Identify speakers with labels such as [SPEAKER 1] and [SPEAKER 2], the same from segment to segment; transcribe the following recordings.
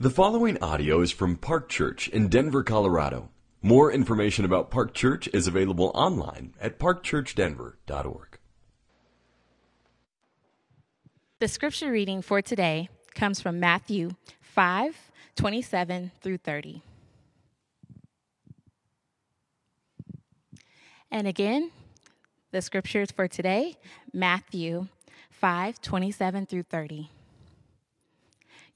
[SPEAKER 1] The following audio is from Park Church in Denver, Colorado. More information about Park Church is available online at parkchurchdenver.org.
[SPEAKER 2] The scripture reading for today comes from Matthew 5 27 through 30. And again, the scriptures for today, Matthew 5 27 through 30.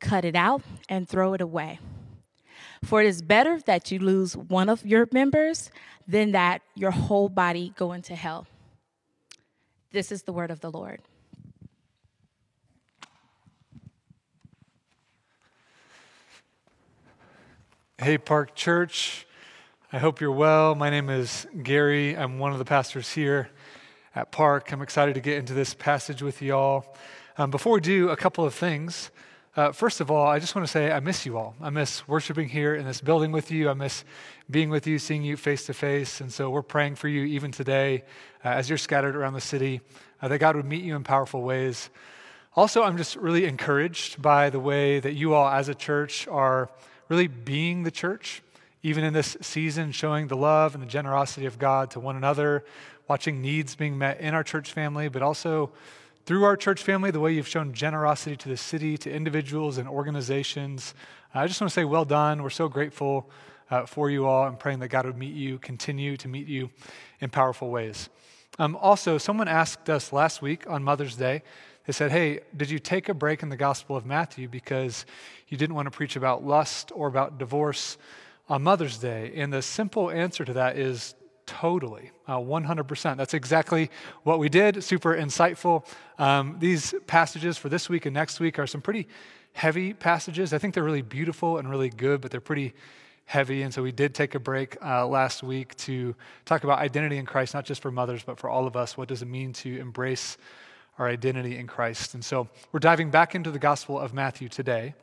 [SPEAKER 2] cut it out and throw it away. For it is better that you lose one of your members than that your whole body go into hell. This is the word of the Lord.
[SPEAKER 3] Hey, Park Church. I hope you're well. My name is Gary. I'm one of the pastors here at Park. I'm excited to get into this passage with y'all. Um, before we do, a couple of things. Uh, first of all, I just want to say I miss you all. I miss worshiping here in this building with you. I miss being with you, seeing you face to face. And so we're praying for you even today uh, as you're scattered around the city, uh, that God would meet you in powerful ways. Also, I'm just really encouraged by the way that you all as a church are really being the church, even in this season, showing the love and the generosity of God to one another, watching needs being met in our church family, but also through our church family, the way you've shown generosity to the city, to individuals and organizations. I just want to say, well done. We're so grateful uh, for you all and praying that God would meet you, continue to meet you in powerful ways. Um, also, someone asked us last week on Mother's Day, they said, Hey, did you take a break in the Gospel of Matthew because you didn't want to preach about lust or about divorce on Mother's Day? And the simple answer to that is Totally, uh, 100%. That's exactly what we did. Super insightful. Um, these passages for this week and next week are some pretty heavy passages. I think they're really beautiful and really good, but they're pretty heavy. And so we did take a break uh, last week to talk about identity in Christ, not just for mothers, but for all of us. What does it mean to embrace our identity in Christ? And so we're diving back into the Gospel of Matthew today.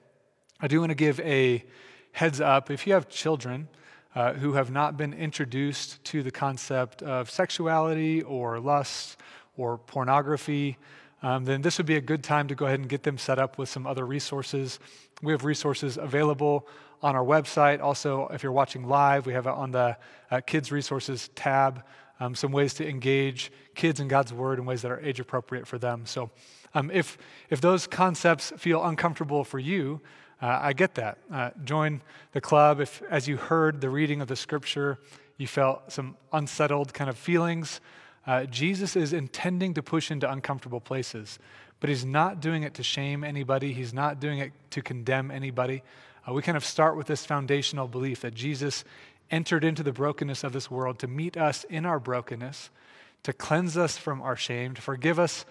[SPEAKER 3] I do want to give a heads up. If you have children, uh, who have not been introduced to the concept of sexuality or lust or pornography, um, then this would be a good time to go ahead and get them set up with some other resources. We have resources available on our website. Also, if you're watching live, we have on the uh, Kids Resources tab. Um, some ways to engage kids in God's Word in ways that are age appropriate for them. So, um, if, if those concepts feel uncomfortable for you, uh, I get that. Uh, join the club if, as you heard the reading of the scripture, you felt some unsettled kind of feelings. Uh, Jesus is intending to push into uncomfortable places, but he's not doing it to shame anybody, he's not doing it to condemn anybody. Uh, we kind of start with this foundational belief that Jesus entered into the brokenness of this world to meet us in our brokenness, to cleanse us from our shame, to forgive us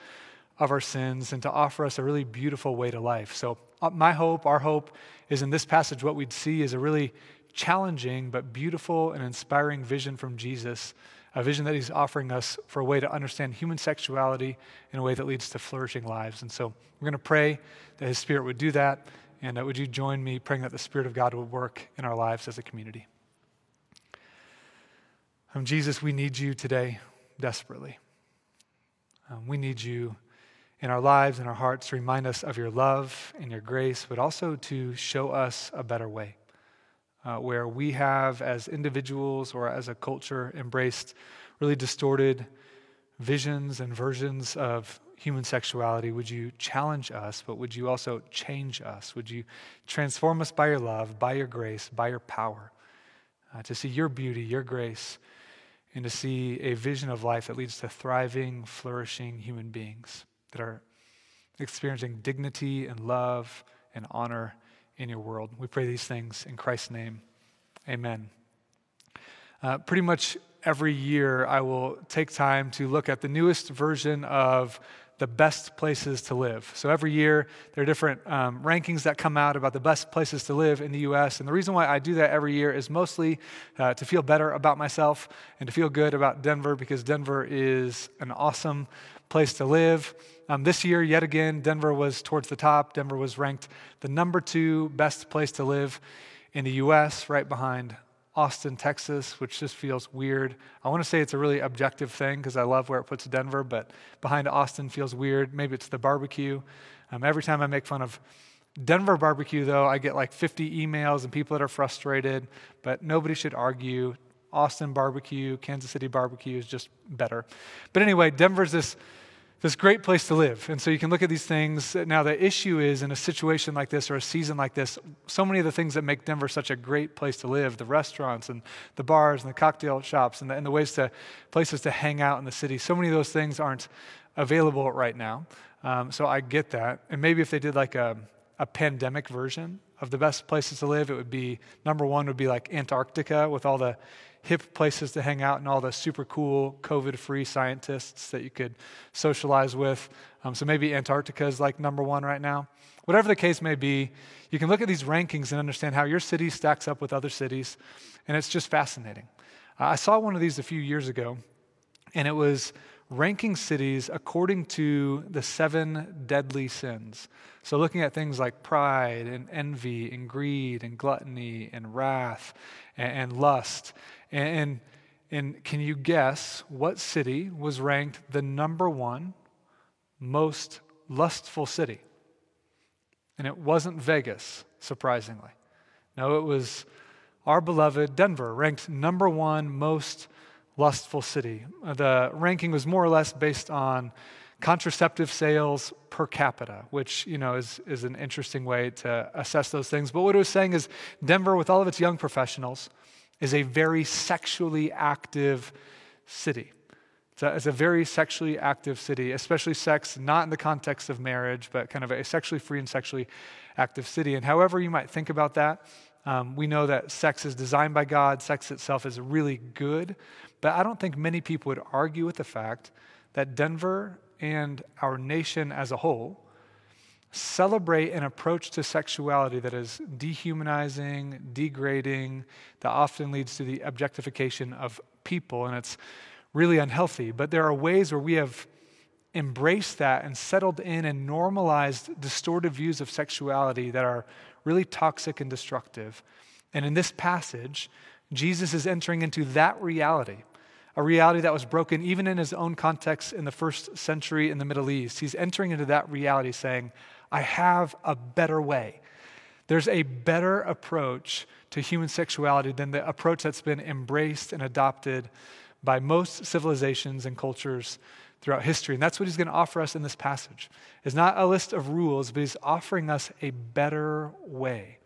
[SPEAKER 3] of our sins, and to offer us a really beautiful way to life. So uh, my hope, our hope, is in this passage what we'd see is a really challenging but beautiful and inspiring vision from Jesus, a vision that he's offering us for a way to understand human sexuality in a way that leads to flourishing lives. And so we're going to pray that his spirit would do that. And would you join me praying that the Spirit of God would work in our lives as a community? Um, Jesus, we need you today desperately. Um, we need you in our lives and our hearts to remind us of your love and your grace, but also to show us a better way. Uh, where we have, as individuals or as a culture, embraced really distorted visions and versions of human sexuality, would you challenge us, but would you also change us? Would you transform us by your love, by your grace, by your power, uh, to see your beauty, your grace, and to see a vision of life that leads to thriving, flourishing human beings? That are experiencing dignity and love and honor in your world. We pray these things in Christ's name. Amen. Uh, pretty much every year, I will take time to look at the newest version of the best places to live. So every year, there are different um, rankings that come out about the best places to live in the US. And the reason why I do that every year is mostly uh, to feel better about myself and to feel good about Denver because Denver is an awesome place to live. Um, this year, yet again, Denver was towards the top. Denver was ranked the number two best place to live in the US, right behind Austin, Texas, which just feels weird. I want to say it's a really objective thing because I love where it puts Denver, but behind Austin feels weird. Maybe it's the barbecue. Um, every time I make fun of Denver barbecue, though, I get like 50 emails and people that are frustrated, but nobody should argue. Austin barbecue, Kansas City barbecue is just better. But anyway, Denver's this this great place to live. And so you can look at these things. Now, the issue is in a situation like this or a season like this, so many of the things that make Denver such a great place to live the restaurants and the bars and the cocktail shops and the, and the ways to places to hang out in the city so many of those things aren't available right now. Um, so I get that. And maybe if they did like a, a pandemic version of the best places to live, it would be number one would be like Antarctica with all the hip places to hang out and all the super cool COVID free scientists that you could socialize with. Um, so maybe Antarctica is like number one right now. Whatever the case may be, you can look at these rankings and understand how your city stacks up with other cities, and it's just fascinating. Uh, I saw one of these a few years ago, and it was ranking cities according to the seven deadly sins. So, looking at things like pride and envy and greed and gluttony and wrath and, and lust. And, and can you guess what city was ranked the number one most lustful city? And it wasn't Vegas, surprisingly. No, it was our beloved Denver, ranked number one most lustful city. The ranking was more or less based on contraceptive sales per capita, which you know is, is an interesting way to assess those things. But what it was saying is Denver, with all of its young professionals, is a very sexually active city. It's a, it's a, very sexually active city, especially sex, not in the context of marriage, but kind of a sexually free and sexually active city. And however you might think about that, um, we know that sex is designed by God, sex itself is really good, but I don't think many people would argue with the fact that Denver and our nation as a whole celebrate an approach to sexuality that is dehumanizing, degrading, that often leads to the objectification of people, and it's really unhealthy. But there are ways where we have embraced that and settled in and normalized distorted views of sexuality that are really toxic and destructive. And in this passage, Jesus is entering into that reality a reality that was broken even in his own context in the first century in the Middle East. He's entering into that reality saying, I have a better way. There's a better approach to human sexuality than the approach that's been embraced and adopted by most civilizations and cultures throughout history. And that's what he's going to offer us in this passage. It's not a list of rules, but he's offering us a better way,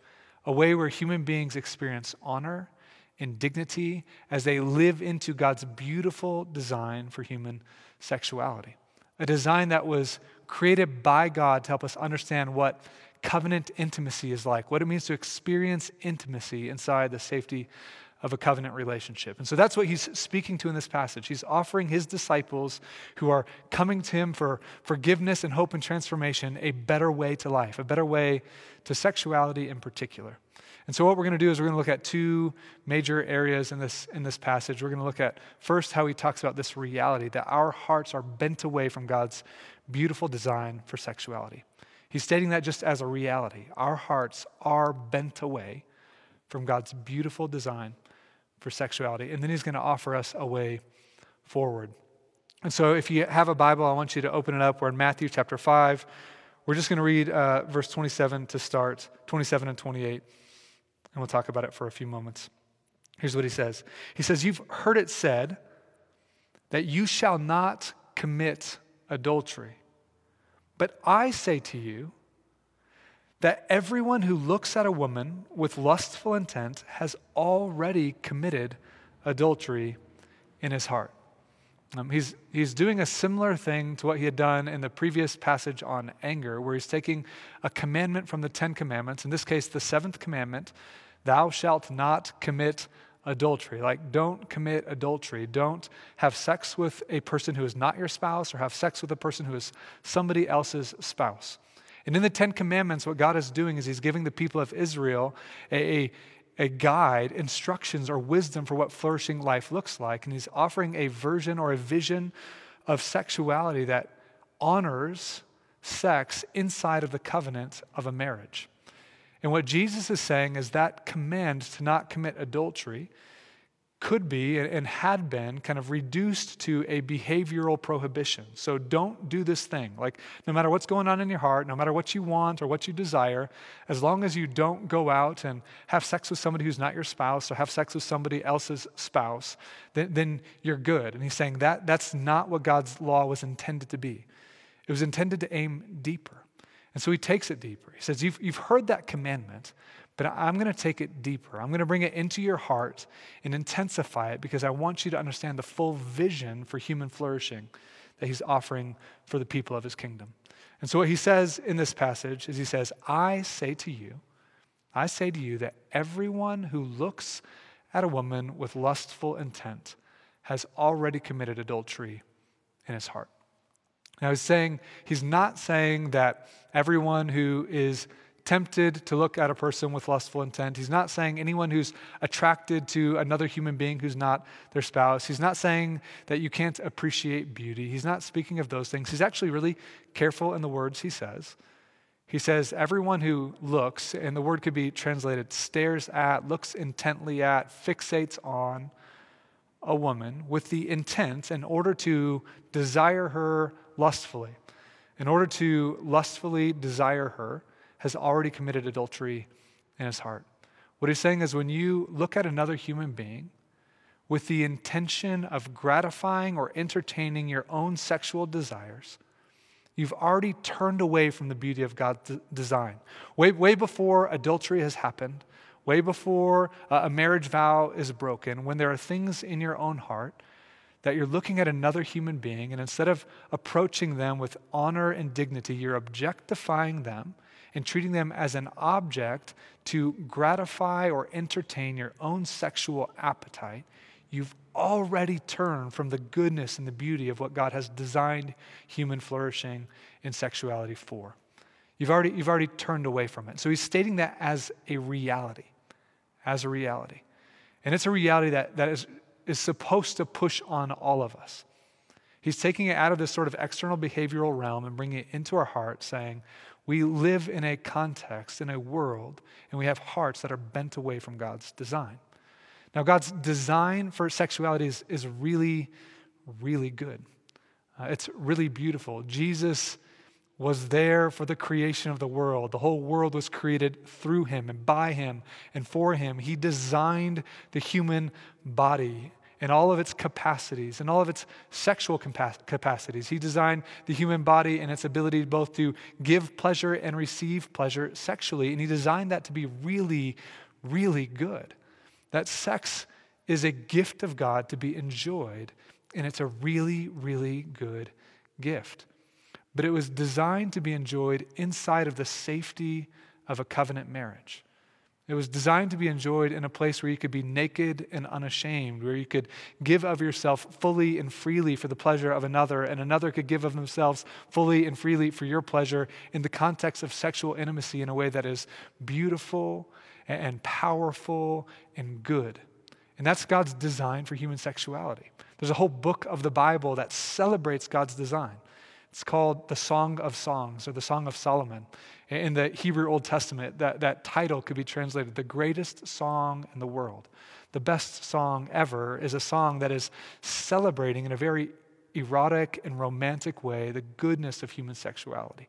[SPEAKER 3] a way where human beings experience honor and dignity as they live into God's beautiful design for human sexuality. A design that was created by God to help us understand what covenant intimacy is like, what it means to experience intimacy inside the safety of a covenant relationship. And so that's what he's speaking to in this passage. He's offering his disciples who are coming to him for forgiveness and hope and transformation a better way to life, a better way to sexuality in particular. And so, what we're going to do is we're going to look at two major areas in this, in this passage. We're going to look at first how he talks about this reality that our hearts are bent away from God's beautiful design for sexuality. He's stating that just as a reality. Our hearts are bent away from God's beautiful design for sexuality. And then he's going to offer us a way forward. And so, if you have a Bible, I want you to open it up. We're in Matthew chapter 5. We're just going to read uh, verse 27 to start, 27 and 28 and we'll talk about it for a few moments. Here's what he says He says, You've heard it said that you shall not commit adultery. But I say to you that everyone who looks at a woman with lustful intent has already committed adultery in his heart. Um, he's, he's doing a similar thing to what he had done in the previous passage on anger, where he's taking a commandment from the Ten Commandments, in this case, the seventh commandment, Thou shalt not commit adultery. Like, don't commit adultery. Don't have sex with a person who is not your spouse or have sex with a person who is somebody else's spouse. And in the Ten Commandments, what God is doing is He's giving the people of Israel a, a, a guide, instructions, or wisdom for what flourishing life looks like. And He's offering a version or a vision of sexuality that honors sex inside of the covenant of a marriage. And what Jesus is saying is that command to not commit adultery could be and had been kind of reduced to a behavioral prohibition. So don't do this thing. Like, no matter what's going on in your heart, no matter what you want or what you desire, as long as you don't go out and have sex with somebody who's not your spouse or have sex with somebody else's spouse, then, then you're good. And he's saying that that's not what God's law was intended to be. It was intended to aim deeper. And so he takes it deeper. He says, You've, you've heard that commandment, but I'm going to take it deeper. I'm going to bring it into your heart and intensify it because I want you to understand the full vision for human flourishing that he's offering for the people of his kingdom. And so, what he says in this passage is he says, I say to you, I say to you that everyone who looks at a woman with lustful intent has already committed adultery in his heart. Now, he's saying, he's not saying that everyone who is tempted to look at a person with lustful intent. He's not saying anyone who's attracted to another human being who's not their spouse. He's not saying that you can't appreciate beauty. He's not speaking of those things. He's actually really careful in the words he says. He says, everyone who looks, and the word could be translated stares at, looks intently at, fixates on a woman with the intent in order to desire her lustfully, in order to lustfully desire her, has already committed adultery in his heart. What he's saying is when you look at another human being with the intention of gratifying or entertaining your own sexual desires, you've already turned away from the beauty of God's design. Way, way before adultery has happened, way before uh, a marriage vow is broken, when there are things in your own heart that you're looking at another human being, and instead of approaching them with honor and dignity, you're objectifying them and treating them as an object to gratify or entertain your own sexual appetite, you've already turned from the goodness and the beauty of what God has designed human flourishing in sexuality for. You've already, you've already turned away from it. So he's stating that as a reality, as a reality. And it's a reality that, that is is supposed to push on all of us. He's taking it out of this sort of external behavioral realm and bringing it into our heart, saying, We live in a context, in a world, and we have hearts that are bent away from God's design. Now, God's design for sexuality is, is really, really good. Uh, it's really beautiful. Jesus was there for the creation of the world. The whole world was created through him and by him and for him. He designed the human body in all of its capacities in all of its sexual capacities. He designed the human body and its ability both to give pleasure and receive pleasure sexually. And he designed that to be really, really good. That sex is a gift of God to be enjoyed, and it's a really, really good gift. But it was designed to be enjoyed inside of the safety of a covenant marriage. It was designed to be enjoyed in a place where you could be naked and unashamed, where you could give of yourself fully and freely for the pleasure of another, and another could give of themselves fully and freely for your pleasure in the context of sexual intimacy in a way that is beautiful and powerful and good. And that's God's design for human sexuality. There's a whole book of the Bible that celebrates God's design. It's called the Song of Songs or the Song of Solomon. In the Hebrew Old Testament, that, that title could be translated the greatest song in the world. The best song ever is a song that is celebrating in a very erotic and romantic way the goodness of human sexuality.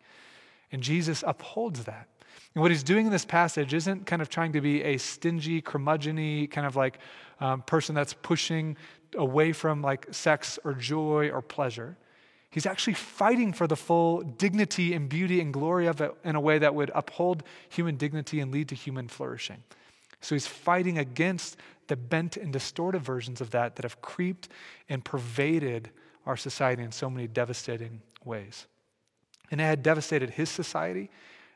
[SPEAKER 3] And Jesus upholds that. And what he's doing in this passage isn't kind of trying to be a stingy, curmudgeony kind of like um, person that's pushing away from like sex or joy or pleasure. He's actually fighting for the full dignity and beauty and glory of it in a way that would uphold human dignity and lead to human flourishing. So he's fighting against the bent and distorted versions of that that have creeped and pervaded our society in so many devastating ways. And it had devastated his society,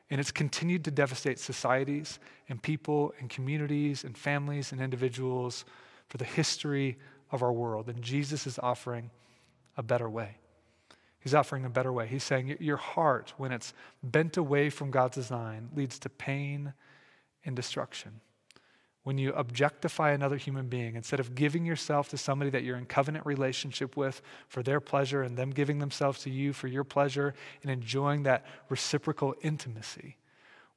[SPEAKER 3] and it's continued to devastate societies and people and communities and families and individuals for the history of our world. And Jesus is offering a better way. He's offering a better way. He's saying your heart, when it's bent away from God's design, leads to pain and destruction. When you objectify another human being, instead of giving yourself to somebody that you're in covenant relationship with for their pleasure and them giving themselves to you for your pleasure and enjoying that reciprocal intimacy,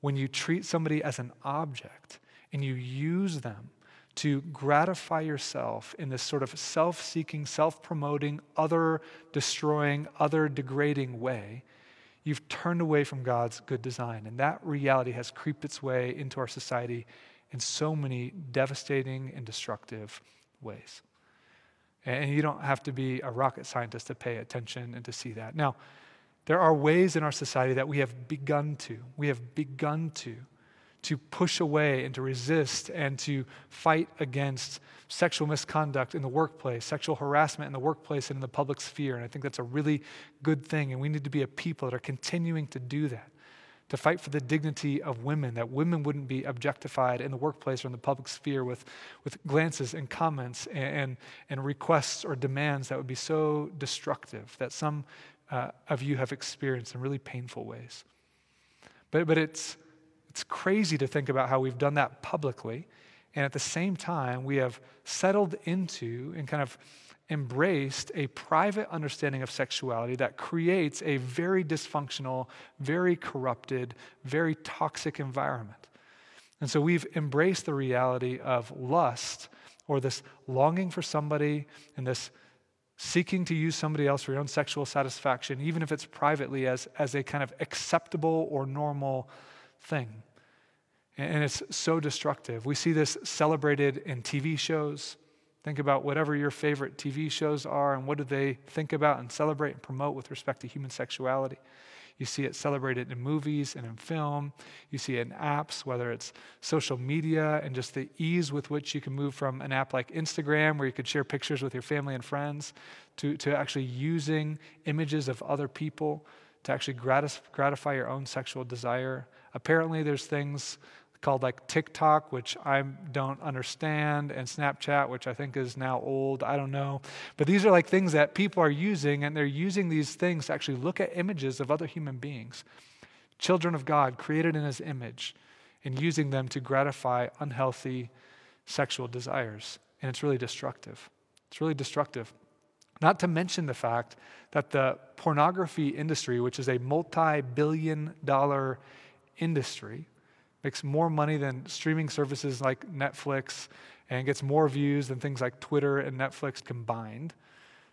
[SPEAKER 3] when you treat somebody as an object and you use them to gratify yourself in this sort of self seeking, self promoting, other destroying, other degrading way, you've turned away from God's good design. And that reality has creeped its way into our society in so many devastating and destructive ways. And you don't have to be a rocket scientist to pay attention and to see that. Now, there are ways in our society that we have begun to, we have begun to to push away and to resist and to fight against sexual misconduct in the workplace, sexual harassment in the workplace and in the public sphere. And I think that's a really good thing. And we need to be a people that are continuing to do that, to fight for the dignity of women, that women wouldn't be objectified in the workplace or in the public sphere with, with glances and comments and, and, and requests or demands that would be so destructive that some uh, of you have experienced in really painful ways. But, but it's it's crazy to think about how we've done that publicly. And at the same time, we have settled into and kind of embraced a private understanding of sexuality that creates a very dysfunctional, very corrupted, very toxic environment. And so we've embraced the reality of lust or this longing for somebody and this seeking to use somebody else for your own sexual satisfaction, even if it's privately, as, as a kind of acceptable or normal thing. And it's so destructive. We see this celebrated in TV shows. Think about whatever your favorite TV shows are and what do they think about and celebrate and promote with respect to human sexuality. You see it celebrated in movies and in film. You see it in apps, whether it's social media and just the ease with which you can move from an app like Instagram, where you could share pictures with your family and friends, to, to actually using images of other people to actually gratify your own sexual desire. Apparently, there's things called like TikTok, which I don't understand, and Snapchat, which I think is now old. I don't know. But these are like things that people are using, and they're using these things to actually look at images of other human beings, children of God, created in his image, and using them to gratify unhealthy sexual desires. And it's really destructive. It's really destructive. Not to mention the fact that the pornography industry, which is a multi billion dollar industry, makes more money than streaming services like Netflix and gets more views than things like Twitter and Netflix combined.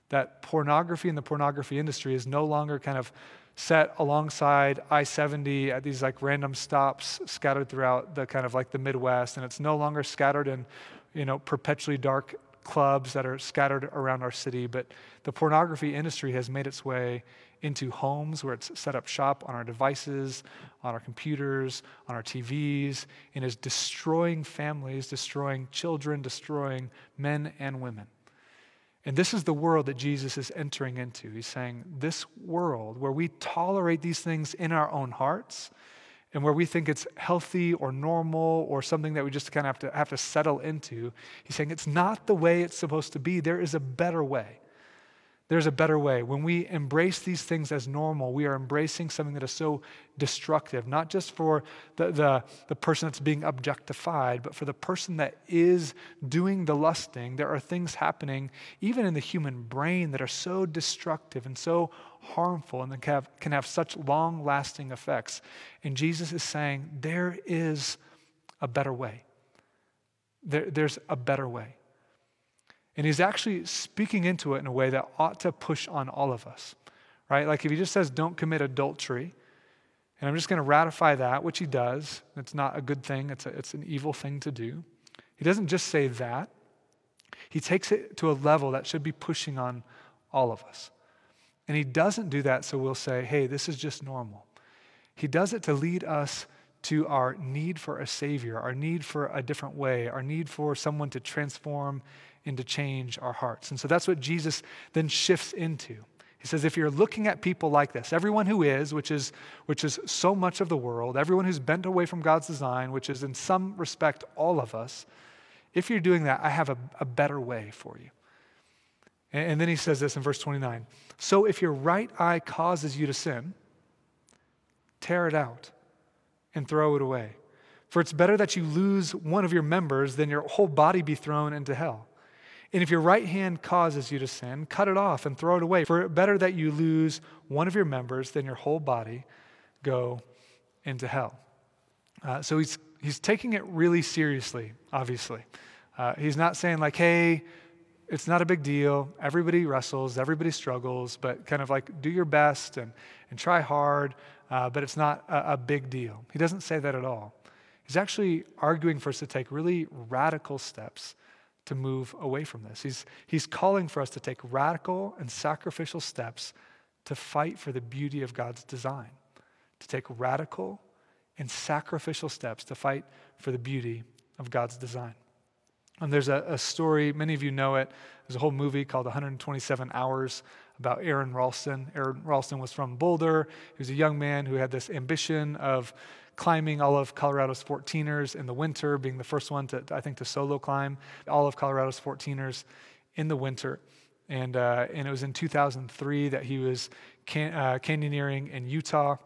[SPEAKER 3] That pornography and the pornography industry is no longer kind of set alongside I 70 at these like random stops scattered throughout the kind of like the Midwest, and it's no longer scattered in, you know, perpetually dark clubs that are scattered around our city, but the pornography industry has made its way into homes where it's set up shop on our devices, on our computers, on our TVs, and is destroying families, destroying children, destroying men and women. And this is the world that Jesus is entering into. He's saying, This world where we tolerate these things in our own hearts and where we think it's healthy or normal or something that we just kind of have to, have to settle into, he's saying it's not the way it's supposed to be. There is a better way. There's a better way. When we embrace these things as normal, we are embracing something that is so destructive, not just for the, the, the, person that's being objectified, but for the person that is doing the lusting. There are things happening, even in the human brain, that are so destructive and so harmful and can have, can have such long lasting effects. And Jesus is saying, there is a better way. There, there's a better way. And he's actually speaking into it in a way that ought to push on all of us, right? Like if he just says, don't commit adultery, and I'm just going to ratify that, which he does. It's not a good thing, it's, a, it's an evil thing to do. He doesn't just say that, he takes it to a level that should be pushing on all of us. And he doesn't do that so we'll say, hey, this is just normal. He does it to lead us to our need for a Savior, our need for a different way, our need for someone to transform and to change our hearts. And so that's what Jesus then shifts into. He says, if you're looking at people like this, everyone who is, which is, which is so much of the world, everyone who's bent away from God's design, which is in some respect all of us, If you're doing that, I have a, a better way for you. And, and then he says this in verse 29 So if your right eye causes you to sin, tear it out and throw it away. For it's better that you lose one of your members than your whole body be thrown into hell. And if your right hand causes you to sin, cut it off and throw it away. For better that you lose one of your members than your whole body go into hell. Uh, so he's, he's taking it really seriously, obviously. Uh, he's not saying, like, hey, it's not a big deal. Everybody wrestles, everybody struggles, but kind of like do your best and, and try hard, uh, but it's not a, a big deal. He doesn't say that at all. He's actually arguing for us to take really radical steps to move away from this. He's, he's calling for us to take radical and sacrificial steps to fight for the beauty of God's design, to take radical and sacrificial steps to fight for the beauty of God's design. And there's a, a, story, many of you know it. There's a whole movie called 127 Hours about Aron Ralston. Aron Ralston was from Boulder. He was a young man who had this ambition of climbing all of Colorado's 14ers in the winter, being the first one to, I think, to solo climb all of Colorado's 14ers in the winter. And, uh, and it was in 2003 that he was can, uh, canyoneering in Utah.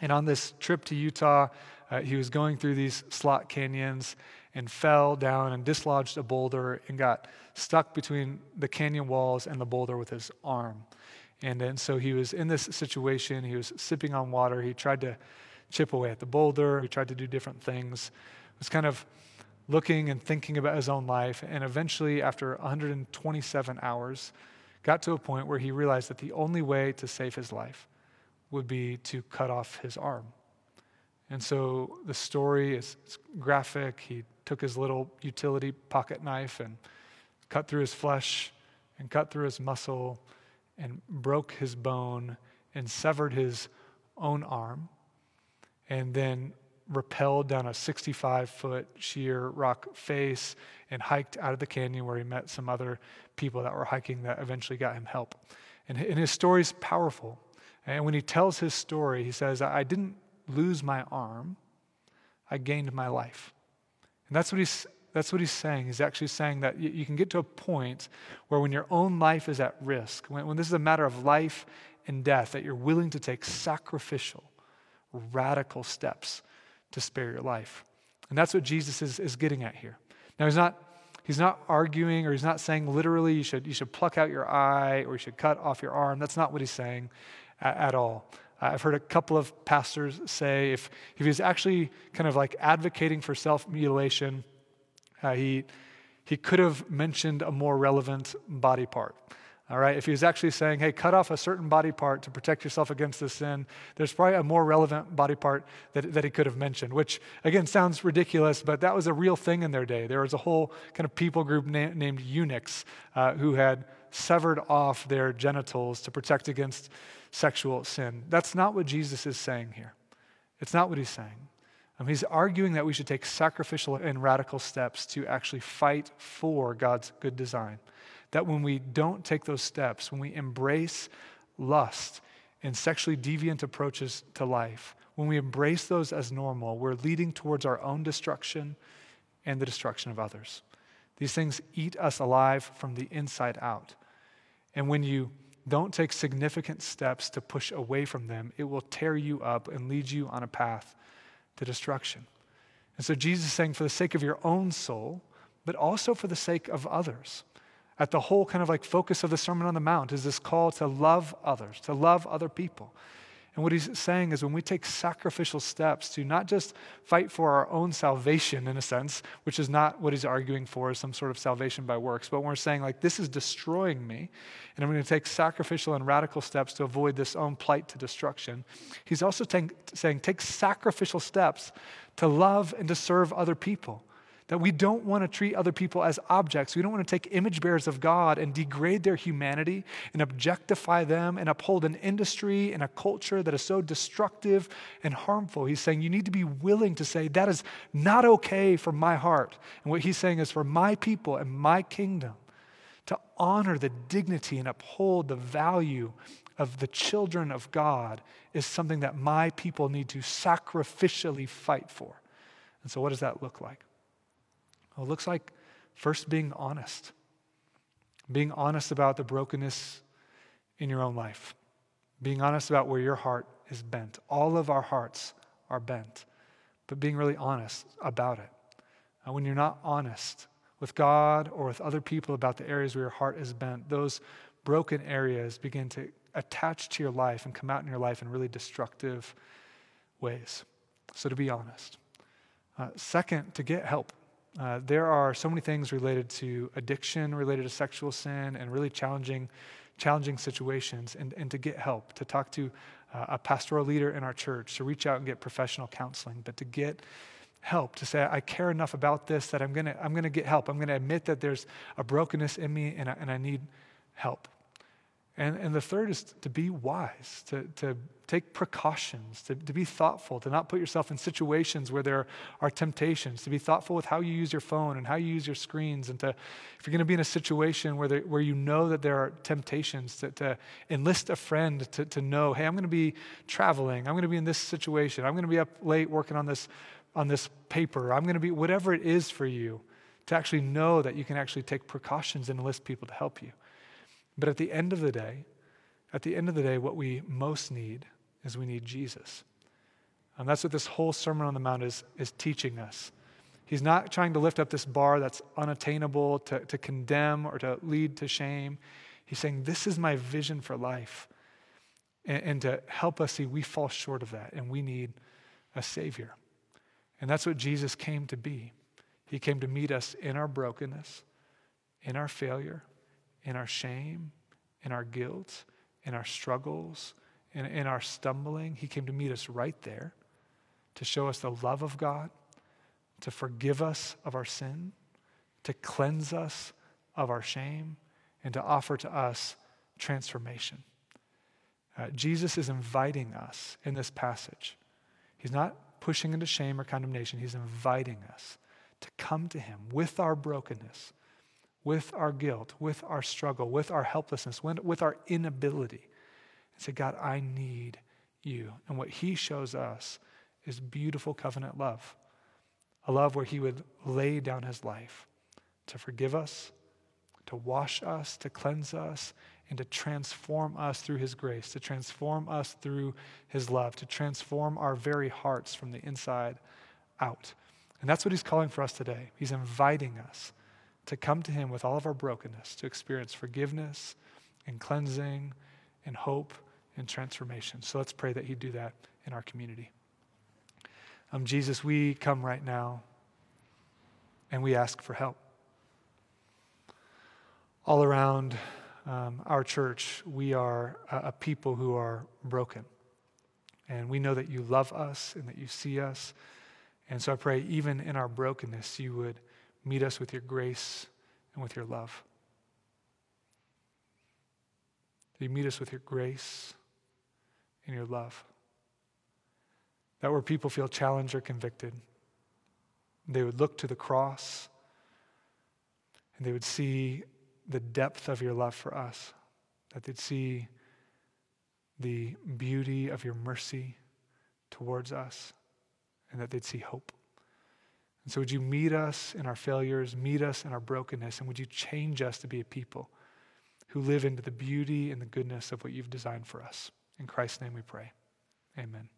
[SPEAKER 3] And on this trip to Utah, uh, he was going through these slot canyons and fell down and dislodged a boulder and got stuck between the canyon walls and the boulder with his arm. And then so he was in this situation. He was sipping on water. He tried to chip away at the boulder. He tried to do different things. Was kind of looking and thinking about his own life. And eventually, after 127 hours, got to a point where he realized that the only way to save his life would be to cut off his arm. And so the story is graphic. He took his little utility pocket knife and cut through his flesh and cut through his muscle and broke his bone and severed his own arm and then rappelled down a 65 foot sheer rock face and hiked out of the canyon where he met some other people that were hiking that eventually got him help. And, and his is powerful. And when he tells his story, he says, I didn't lose my arm, I gained my life. And that's what he's, that's what he's saying. He's actually saying that you, you can get to a point where when your own life is at risk, when, when this is a matter of life and death, that you're willing to take sacrificial, radical steps to spare your life. And that's what Jesus is, is getting at here. Now, he's not, he's not arguing or he's not saying literally you should, you should pluck out your eye or you should cut off your arm. That's not what he's saying at, at all. I've heard a couple of pastors say if, if he's actually kind of like advocating for self mutilation, uh, he, he could have mentioned a more relevant body part. All right, if he was actually saying, hey, cut off a certain body part to protect yourself against this sin, there's probably a more relevant body part that, that he could have mentioned, which again sounds ridiculous, but that was a real thing in their day. There was a whole kind of people group na- named eunuchs uh, who had severed off their genitals to protect against sexual sin. That's not what Jesus is saying here. It's not what he's saying. Um, he's arguing that we should take sacrificial and radical steps to actually fight for God's good design. That when we don't take those steps, when we embrace lust and sexually deviant approaches to life, when we embrace those as normal, we're leading towards our own destruction and the destruction of others. These things eat us alive from the inside out. And when you don't take significant steps to push away from them, it will tear you up and lead you on a path to destruction. And so Jesus is saying, for the sake of your own soul, but also for the sake of others. At the whole kind of like focus of the Sermon on the Mount is this call to love others, to love other people. And what he's saying is when we take sacrificial steps to not just fight for our own salvation, in a sense, which is not what he's arguing for, is some sort of salvation by works, but when we're saying, like, this is destroying me, and I'm going to take sacrificial and radical steps to avoid this own plight to destruction, he's also t- saying, take sacrificial steps to love and to serve other people. That we don't want to treat other people as objects. We don't want to take image bearers of God and degrade their humanity and objectify them and uphold an industry and a culture that is so destructive and harmful. He's saying you need to be willing to say, that is not okay for my heart. And what he's saying is for my people and my kingdom to honor the dignity and uphold the value of the children of God is something that my people need to sacrificially fight for. And so, what does that look like? Well, it looks like first being honest, being honest about the brokenness in your own life, being honest about where your heart is bent. All of our hearts are bent, but being really honest about it. Uh, when you're not honest with God or with other people about the areas where your heart is bent, those broken areas begin to attach to your life and come out in your life in really destructive ways. So, to be honest. Uh, second, to get help. Uh, there are so many things related to addiction, related to sexual sin, and really challenging, challenging situations. And, and to get help, to talk to uh, a pastoral leader in our church, to reach out and get professional counseling, but to get help, to say, I care enough about this that I'm going to I'm to get help. I'm going to admit that there's a brokenness in me and I, and I need help. And, and the third is to be wise, to, to take precautions, to, to be thoughtful, to not put yourself in situations where there are temptations, to be thoughtful with how you use your phone and how you use your screens, and to, if you're going to be in a situation where, there, where you know that there are temptations, to, to enlist a friend to, to know, hey, I'm going to be traveling, I'm going to be in this situation, I'm going to be up late working on this, on this paper, I'm going to be whatever it is for you, to actually know that you can actually take precautions and enlist people to help you. But at the end of the day, at the end of the day, what we most need is we need Jesus. And that's what this whole Sermon on the Mount is, is teaching us. He's not trying to lift up this bar that's unattainable to, to condemn or to lead to shame. He's saying, This is my vision for life. And, and to help us see we fall short of that and we need a Savior. And that's what Jesus came to be. He came to meet us in our brokenness, in our failure, in our shame, in our guilt, in our struggles, in, in our stumbling. He came to meet us right there to show us the love of God, to forgive us of our sin, to cleanse us of our shame, and to offer to us transformation. Uh, Jesus is inviting us in this passage. He's not pushing into shame or condemnation, He's inviting us to come to Him with our brokenness with our guilt, with our struggle, with our helplessness, with our inability, and say, God, I need you. And what He shows us is beautiful covenant love a love where He would lay down His life to forgive us, to wash us, to cleanse us, and to transform us through His grace, to transform us through His love, to transform our very hearts from the inside out. And that's what He's calling for us today. He's inviting us to come to Him with all of our brokenness, to experience forgiveness and cleansing and hope and transformation. So let's pray that He'd do that in our community. Um, Jesus, we come right now and we ask for help. All around um, our church, we are a, a people who are broken. And we know that you love us and that you see us. And so I pray, even in our brokenness, you would Meet us with your grace and with your love. That you meet us with your grace and your love. That where people feel challenged or convicted, they would look to the cross and they would see the depth of your love for us, that they'd see the beauty of your mercy towards us, and that they'd see hope. And so, would you meet us in our failures, meet us in our brokenness, and would you change us to be a people who live into the beauty and the goodness of what you've designed for us? In Christ's name we pray. Amen.